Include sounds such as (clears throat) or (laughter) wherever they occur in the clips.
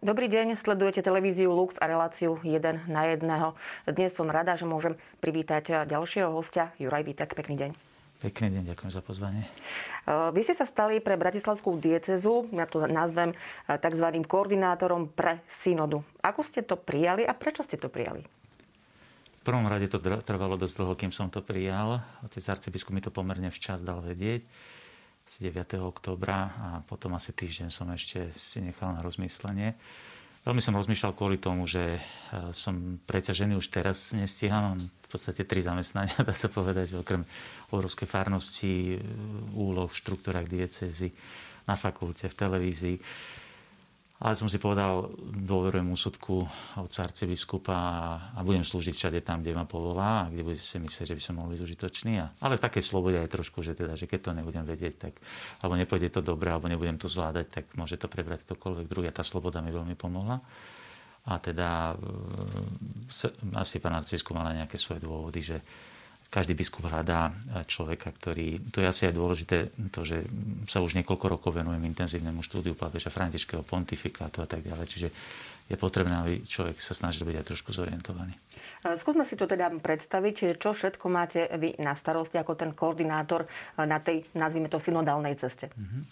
Dobrý deň, sledujete televíziu Lux a reláciu 1 na 1. Dnes som rada, že môžem privítať ďalšieho hostia, Juraj Vítek. Pekný deň. Pekný deň, ďakujem za pozvanie. Vy ste sa stali pre Bratislavskú diecezu, ja to nazvem tzv. koordinátorom pre synodu. Ako ste to prijali a prečo ste to prijali? V prvom rade to trvalo dosť dlho, kým som to prijal. Otec arcibiskup mi to pomerne včas dal vedieť z 9. oktobra a potom asi týždeň som ešte si nechal na rozmyslenie. Veľmi som rozmýšľal kvôli tomu, že e, som preťažený už teraz nestíham. Mám v podstate tri zamestnania, (laughs) dá sa povedať, okrem obrovskej farnosti, e, úloh v štruktúrach diecezy, na fakulte, v televízii ale som si povedal, dôverujem úsudku od arcibiskupa a, a budem slúžiť všade tam, kde ma povolá a kde bude si myslieť, že by som mohol byť užitočný. A, ale v takej slobode aj trošku, že, teda, že keď to nebudem vedieť, tak, alebo nepôjde to dobre, alebo nebudem to zvládať, tak môže to prebrať ktokoľvek druhý. A tá sloboda mi veľmi pomohla. A teda e, asi pán arcibiskup mal nejaké svoje dôvody, že každý biskup hľadá človeka, ktorý... To je asi aj dôležité, to, že sa už niekoľko rokov venujem intenzívnemu štúdiu pápeža Františkého pontifikátu a tak ďalej. Čiže je potrebné, aby človek sa snažil byť aj trošku zorientovaný. Skúsme si to teda predstaviť, čo všetko máte vy na starosti ako ten koordinátor na tej, nazvime to, synodálnej ceste. Mm-hmm.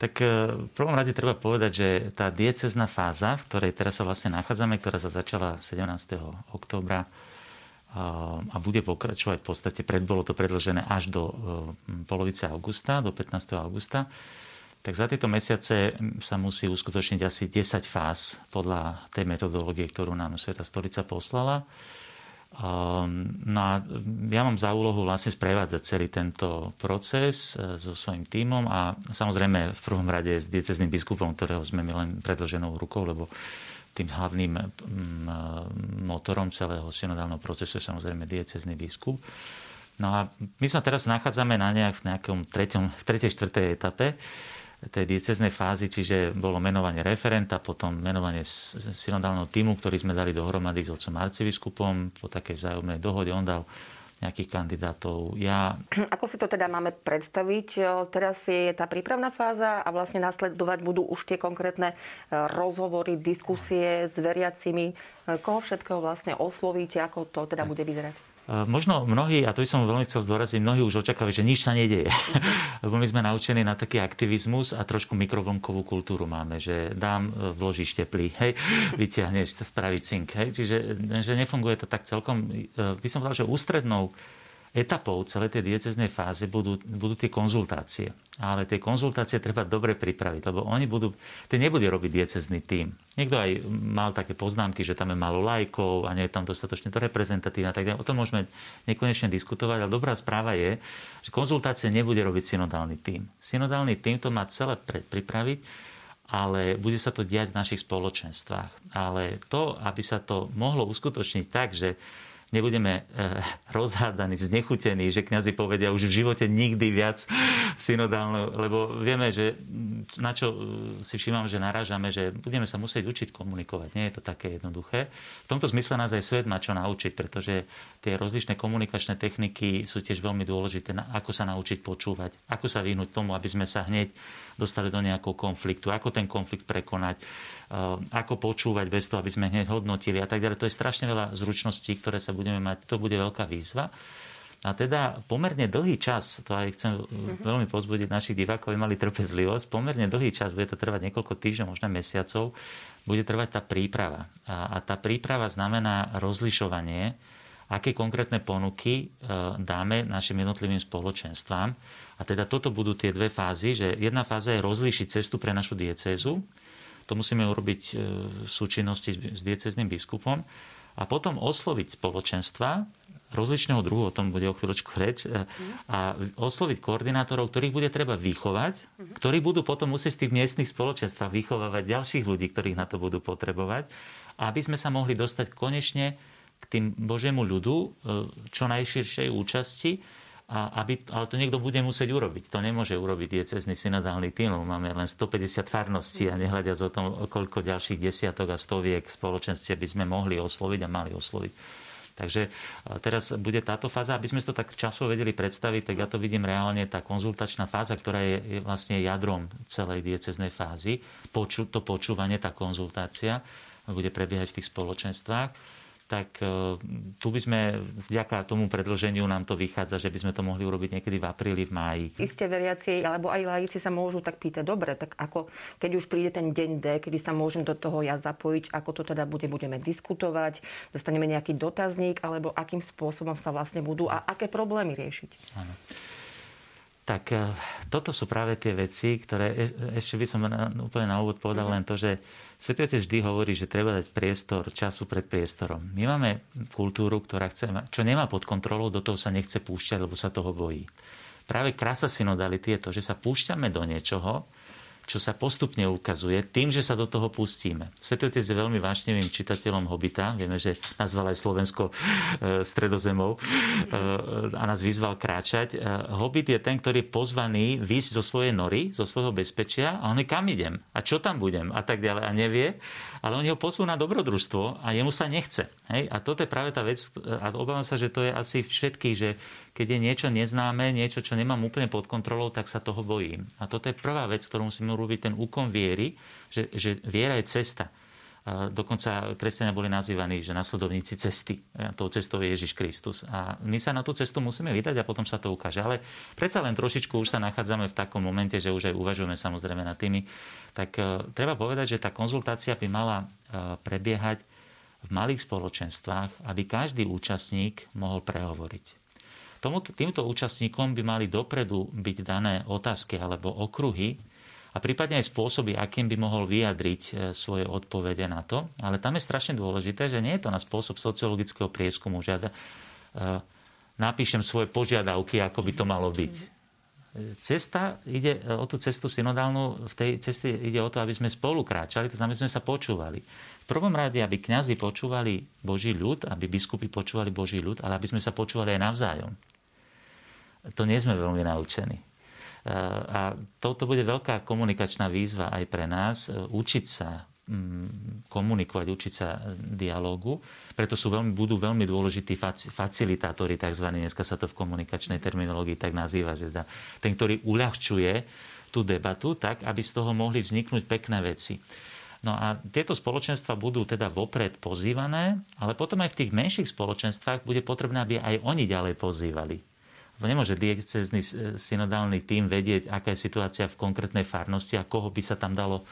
Tak e, v prvom rade treba povedať, že tá diecezná fáza, v ktorej teraz sa vlastne nachádzame, ktorá sa začala 17. októbra, a bude pokračovať v podstate, pred, bolo to predlžené až do e, polovice augusta, do 15. augusta, tak za tieto mesiace sa musí uskutočniť asi 10 fáz podľa tej metodológie, ktorú nám Sveta stolica poslala. No a ja mám za úlohu vlastne sprevádzať celý tento proces e, so svojím tímom a samozrejme v prvom rade s diecezným biskupom, ktorého sme my len predlženou rukou, lebo tým hlavným mm, motorom celého synodálneho procesu je samozrejme diecezný biskup. No a my sa teraz nachádzame na nejak v nejakom treťom, v tretej, štvrtej etape tej dieceznej fázy, čiže bolo menovanie referenta, potom menovanie synodálneho týmu, ktorý sme dali dohromady s otcom arcibiskupom po takej vzájomnej dohode. On dal nejakých kandidátov. Ja... (clears throat) Ako si to teda máme predstaviť? Teraz je tá prípravná fáza a vlastne nasledovať budú už tie konkrétne e, rozhovory, diskusie s veriacimi. E, koho všetkého vlastne oslovíte? Ako to teda bude vyzerať? E, možno mnohí, a to by som veľmi chcel zdôraziť, mnohí už očakávajú, že nič sa nedieje. (laughs) Lebo my sme naučení na taký aktivizmus a trošku mikrovlnkovú kultúru máme, že dám, e, vložíš teplý, hej, (laughs) vyťahneš, spraví cink. Hej. Čiže že nefunguje to tak celkom. E, by som povedal, že ústrednou etapou celej tej dieceznej fáze budú, budú tie konzultácie. Ale tie konzultácie treba dobre pripraviť, lebo oni budú, tie nebude robiť diecezný tým. Niekto aj mal také poznámky, že tam je málo lajkov a nie je tam dostatočne to reprezentatívne. Tak o tom môžeme nekonečne diskutovať, ale dobrá správa je, že konzultácie nebude robiť synodálny tým. Synodálny tým to má celé pripraviť, ale bude sa to diať v našich spoločenstvách. Ale to, aby sa to mohlo uskutočniť tak, že nebudeme eh, rozhádaní, znechutení, že kňazi povedia už v živote nikdy viac synodálne, lebo vieme, že na čo eh, si všímam, že narážame, že budeme sa musieť učiť komunikovať. Nie je to také jednoduché. V tomto zmysle nás aj svet má čo naučiť, pretože tie rozličné komunikačné techniky sú tiež veľmi dôležité. Ako sa naučiť počúvať, ako sa vyhnúť tomu, aby sme sa hneď dostali do nejakého konfliktu, ako ten konflikt prekonať, ako počúvať bez toho, aby sme hneď hodnotili a tak ďalej. To je strašne veľa zručností, ktoré sa budeme mať. To bude veľká výzva. A teda pomerne dlhý čas, to aj chcem mhm. veľmi pozbudiť našich divákov, aby mali trpezlivosť, pomerne dlhý čas, bude to trvať niekoľko týždňov, možno mesiacov, bude trvať tá príprava. A, a tá príprava znamená rozlišovanie, aké konkrétne ponuky e, dáme našim jednotlivým spoločenstvám. A teda toto budú tie dve fázy, že jedna fáza je rozlíšiť cestu pre našu diecézu. To musíme urobiť e, v súčinnosti s diecezným biskupom. A potom osloviť spoločenstva rozličného druhu, o tom bude o chvíľočku reč, e, a osloviť koordinátorov, ktorých bude treba vychovať, ktorí budú potom musieť v tých miestnych spoločenstvách vychovávať ďalších ľudí, ktorých na to budú potrebovať, aby sme sa mohli dostať konečne k tým Božiemu ľudu e, čo najširšej účasti, a aby, ale to niekto bude musieť urobiť. To nemôže urobiť diecezný synodálny tým, máme len 150 farností a nehľadia o tom, koľko ďalších desiatok a stoviek spoločenstiev by sme mohli osloviť a mali osloviť. Takže teraz bude táto fáza, aby sme to tak časovo vedeli predstaviť, tak ja to vidím reálne, tá konzultačná fáza, ktorá je vlastne jadrom celej dieceznej fázy, to počúvanie, tá konzultácia bude prebiehať v tých spoločenstvách tak e, tu by sme vďaka tomu predlženiu nám to vychádza, že by sme to mohli urobiť niekedy v apríli, v máji. Isté veriaci alebo aj laici sa môžu tak pýtať, dobre, tak ako keď už príde ten deň D, kedy sa môžem do toho ja zapojiť, ako to teda bude, budeme diskutovať, dostaneme nejaký dotazník, alebo akým spôsobom sa vlastne budú a aké problémy riešiť. Áno. Tak e, toto sú práve tie veci, ktoré e, ešte by som úplne na úvod povedal len to, že Svetý Otec vždy hovorí, že treba dať priestor času pred priestorom. My máme kultúru, ktorá chce, čo nemá pod kontrolou, do toho sa nechce púšťať, lebo sa toho bojí. Práve krása synodality je to, že sa púšťame do niečoho, čo sa postupne ukazuje tým, že sa do toho pustíme. Svetý Otec je veľmi vášnevým čitateľom Hobita. Vieme, že nazval aj Slovensko e, stredozemou e, a nás vyzval kráčať. E, Hobit je ten, ktorý je pozvaný výjsť zo svojej nory, zo svojho bezpečia a on je kam idem a čo tam budem a tak ďalej a nevie. Ale oni ho pozvú na dobrodružstvo a jemu sa nechce. Hej? A toto je práve tá vec, a obávam sa, že to je asi všetkých, že keď je niečo neznáme, niečo, čo nemám úplne pod kontrolou, tak sa toho bojím. A toto je prvá vec, ktorú musíme urobiť, ten úkon viery, že, že viera je cesta. Dokonca kresťania boli nazývaní, že nasledovníci cesty. A tou cestou je Ježiš Kristus. A my sa na tú cestu musíme vydať a potom sa to ukáže. Ale predsa len trošičku už sa nachádzame v takom momente, že už aj uvažujeme samozrejme nad tými. Tak uh, treba povedať, že tá konzultácia by mala uh, prebiehať v malých spoločenstvách, aby každý účastník mohol prehovoriť. Tomuto, týmto účastníkom by mali dopredu byť dané otázky alebo okruhy a prípadne aj spôsoby, akým by mohol vyjadriť e, svoje odpovede na to. Ale tam je strašne dôležité, že nie je to na spôsob sociologického prieskumu. Žiada, e, napíšem svoje požiadavky, ako by to malo byť. Cesta ide o tú cestu synodálnu, v tej ceste ide o to, aby sme spolu kráčali, to znamená, aby sme sa počúvali. V prvom rade, aby kňazi počúvali Boží ľud, aby biskupy počúvali Boží ľud, ale aby sme sa počúvali aj navzájom to nie sme veľmi naučení. A toto bude veľká komunikačná výzva aj pre nás, e, učiť sa mm, komunikovať, učiť sa dialógu. Preto sú veľmi, budú veľmi dôležití facilitátori, tzv. Dneska sa to v komunikačnej terminológii tak nazýva, že ten, ktorý uľahčuje tú debatu tak, aby z toho mohli vzniknúť pekné veci. No a tieto spoločenstva budú teda vopred pozývané, ale potom aj v tých menších spoločenstvách bude potrebné, aby aj oni ďalej pozývali nemôže diecezný synodálny tým vedieť, aká je situácia v konkrétnej farnosti a koho by sa tam dalo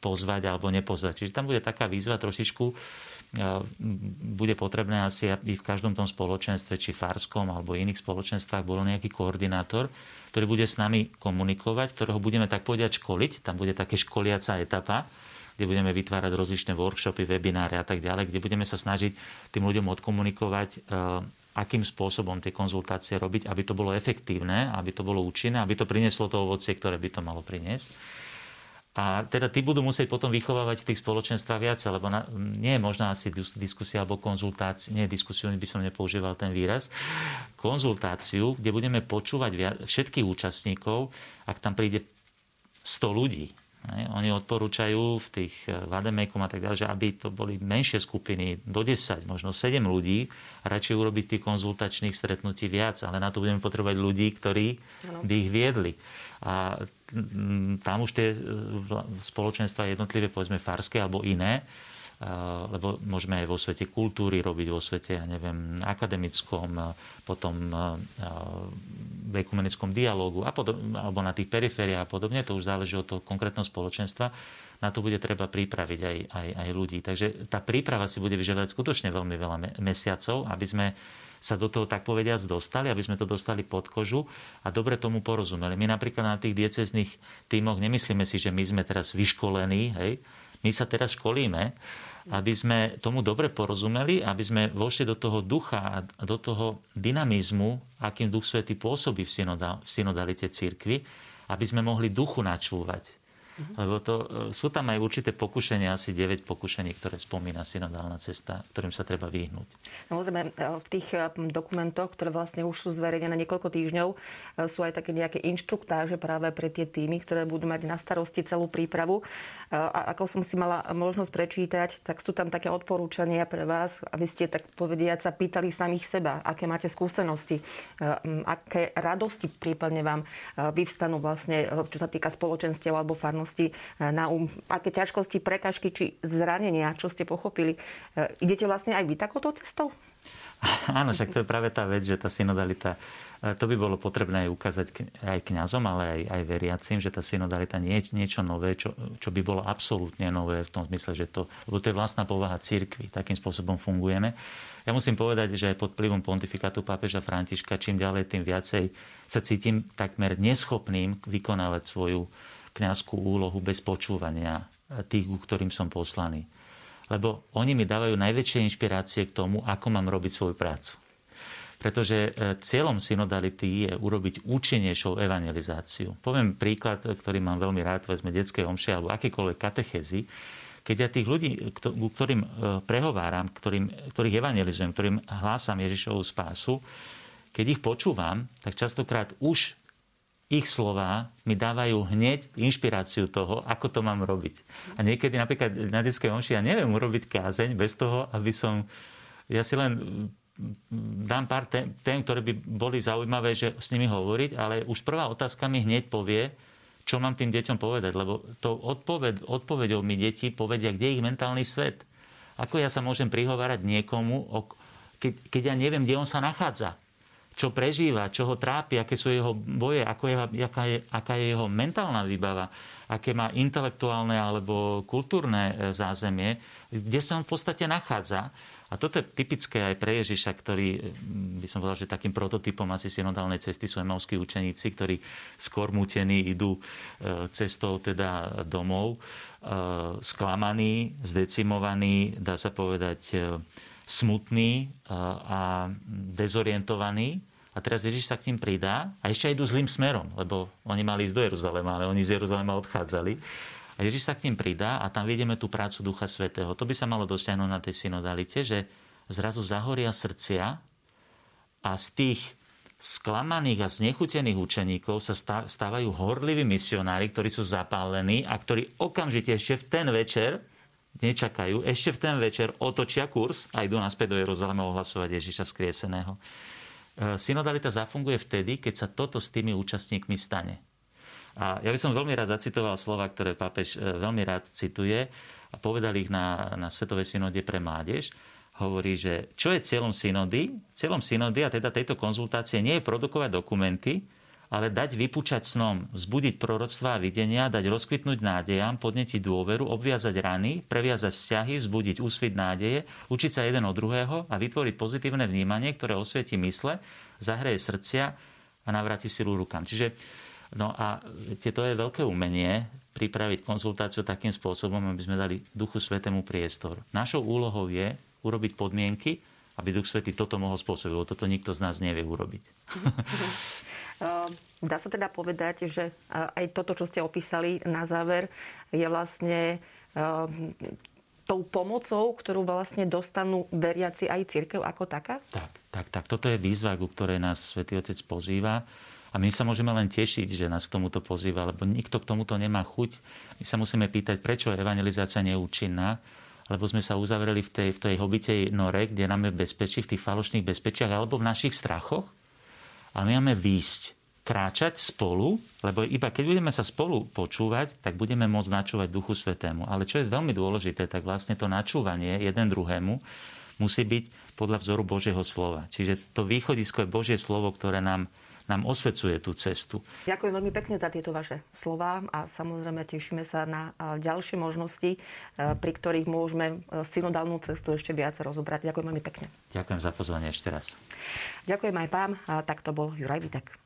pozvať alebo nepozvať. Čiže tam bude taká výzva trošičku, bude potrebné asi i v každom tom spoločenstve, či farskom alebo iných spoločenstvách, bol nejaký koordinátor, ktorý bude s nami komunikovať, ktorého budeme tak povedať školiť. Tam bude také školiaca etapa, kde budeme vytvárať rozličné workshopy, webináre a tak ďalej, kde budeme sa snažiť tým ľuďom odkomunikovať akým spôsobom tie konzultácie robiť, aby to bolo efektívne, aby to bolo účinné, aby to prinieslo to ovocie, ktoré by to malo priniesť. A teda tí budú musieť potom vychovávať v tých spoločenstvách viac, lebo na, nie je možná asi diskusia alebo konzultácia, nie diskusiu by som nepoužíval ten výraz, konzultáciu, kde budeme počúvať všetkých účastníkov, ak tam príde 100 ľudí, oni odporúčajú v tých eh, vademejkom a tak ďalej, že aby to boli menšie skupiny, do 10, možno 7 ľudí, radšej urobiť tých konzultačných stretnutí viac, ale na to budeme potrebovať ľudí, ktorí by ich viedli. A mm, tam už tie eh, spoločenstva jednotlivé, povedzme farské alebo iné, lebo môžeme aj vo svete kultúry robiť, vo svete, ja neviem, akademickom, potom v ekumenickom dialogu a podob, alebo na tých perifériách a podobne, to už záleží od toho konkrétneho spoločenstva. Na to bude treba pripraviť aj, aj, aj ľudí. Takže tá príprava si bude vyžadovať skutočne veľmi veľa mesiacov, aby sme sa do toho tak povediac dostali, aby sme to dostali pod kožu a dobre tomu porozumeli. My napríklad na tých diecezných týmoch nemyslíme si, že my sme teraz vyškolení, hej, my sa teraz školíme aby sme tomu dobre porozumeli, aby sme vošli do toho ducha a do toho dynamizmu, akým Duch Svetý pôsobí v synodalite církvy, aby sme mohli duchu načúvať. Mm-hmm. Lebo to, e, sú tam aj určité pokušenia, asi 9 pokušení, ktoré spomína synodálna cesta, ktorým sa treba vyhnúť. Samozrejme, e, v tých e, dokumentoch, ktoré vlastne už sú zverejnené niekoľko týždňov, sú aj také nejaké inštruktáže práve pre tie týmy, ktoré budú mať na starosti celú prípravu. A ako som si mala možnosť prečítať, tak sú tam také odporúčania pre vás, aby ste tak povediať sa pýtali samých seba, aké máte skúsenosti, aké radosti prípadne vám vyvstanú vlastne, čo sa týka spoločenstiev alebo farnosti, e, na um, aké ťažkosti, prekažky či zranenia, čo ste pochopili. E, idete vlastne aj vy takouto cestou? (laughs) Áno, však to je práve tá vec, že tá synodalita, e, to by bolo potrebné aj ukázať aj kňazom, ale aj, aj veriacim, že tá synodalita nie je niečo nové, čo, čo by bolo absolútne nové v tom zmysle, že to, lebo to je vlastná povaha církvy, takým spôsobom fungujeme. Ja musím povedať, že pod vplyvom pontifikátu pápeža Františka čím ďalej, tým viacej sa cítim takmer neschopným vykonávať svoju kňazskú úlohu bez počúvania tých, ku ktorým som poslaný. Lebo oni mi dávajú najväčšie inšpirácie k tomu, ako mám robiť svoju prácu. Pretože e, cieľom synodality je urobiť účinnejšou evangelizáciu. Poviem príklad, ktorý mám veľmi rád, vezme detskej omše alebo akékoľvek katechezy, keď ja tých ľudí, ktorým e, prehováram, ktorým, ktorých evangelizujem, ktorým hlásam Ježišovú spásu, keď ich počúvam, tak častokrát už ich slová mi dávajú hneď inšpiráciu toho, ako to mám robiť. A niekedy napríklad na detskej omši ja neviem urobiť kázeň bez toho, aby som... Ja si len dám pár tém, tém, ktoré by boli zaujímavé, že s nimi hovoriť, ale už prvá otázka mi hneď povie, čo mám tým deťom povedať, lebo to odpoved, odpovedou mi deti povedia, kde je ich mentálny svet. Ako ja sa môžem prihovárať niekomu, keď, keď ja neviem, kde on sa nachádza čo prežíva, čo ho trápi, aké sú jeho boje, ako je, aká, je, aká je jeho mentálna výbava, aké má intelektuálne alebo kultúrne e, zázemie, kde sa on v podstate nachádza. A toto je typické aj pre Ježiša, ktorý, by som povedal, že takým prototypom asi synodálnej cesty sú emovskí učeníci, ktorí skôr mutení idú e, cestou teda domov, e, sklamaní, zdecimovaní, dá sa povedať, e, smutní a dezorientovaní. A teraz Ježiš sa k tým pridá a ešte idú zlým smerom, lebo oni mali ísť do Jeruzalema, ale oni z Jeruzalema odchádzali. A Ježiš sa k tým pridá a tam vidíme tú prácu Ducha Svetého. To by sa malo dosiahnuť na tej synodalite, že zrazu zahoria srdcia a z tých sklamaných a znechutených učeníkov sa stávajú horliví misionári, ktorí sú zapálení a ktorí okamžite ešte v ten večer nečakajú, ešte v ten večer otočia kurz a idú naspäť do Jeruzalema ohlasovať Ježiša skrieseného. E, synodalita zafunguje vtedy, keď sa toto s tými účastníkmi stane. A ja by som veľmi rád zacitoval slova, ktoré pápež e, veľmi rád cituje a povedal ich na, na Svetovej synode pre mládež. Hovorí, že čo je cieľom synody? Cieľom synody a teda tejto konzultácie nie je produkovať dokumenty, ale dať vypúčať snom, vzbudiť proroctvá a videnia, dať rozkvitnúť nádejam, podnetiť dôveru, obviazať rany, previazať vzťahy, vzbudiť úsvit nádeje, učiť sa jeden od druhého a vytvoriť pozitívne vnímanie, ktoré osvieti mysle, zahreje srdcia a navráti silu rukám. Čiže No a to je veľké umenie pripraviť konzultáciu takým spôsobom, aby sme dali Duchu Svetému priestor. Našou úlohou je urobiť podmienky, aby Duch Svetý toto mohol spôsobiť, lebo toto nikto z nás nevie urobiť. (laughs) Ehm, dá sa teda povedať, že aj toto, čo ste opísali na záver, je vlastne ehm, tou pomocou, ktorú vlastne dostanú veriaci aj církev ako taká? Tak, tak, tak. Toto je výzva, ku ktorej nás Svetý Otec pozýva. A my sa môžeme len tešiť, že nás k tomuto pozýva, lebo nikto k tomuto nemá chuť. My sa musíme pýtať, prečo evangelizácia nie je účinná, lebo sme sa uzavreli v tej, v tej hobitej nore, kde nám je bezpečí, v tých falošných bezpečiach alebo v našich strachoch ale my máme výjsť, kráčať spolu, lebo iba keď budeme sa spolu počúvať, tak budeme môcť načúvať Duchu Svetému. Ale čo je veľmi dôležité, tak vlastne to načúvanie jeden druhému musí byť podľa vzoru Božieho slova. Čiže to východisko je Božie slovo, ktoré nám nám osvecuje tú cestu. Ďakujem veľmi pekne za tieto vaše slova a samozrejme tešíme sa na ďalšie možnosti, pri ktorých môžeme synodálnu cestu ešte viac rozobrať. Ďakujem veľmi pekne. Ďakujem za pozvanie ešte raz. Ďakujem aj. A tak to bol Juraj Vitek.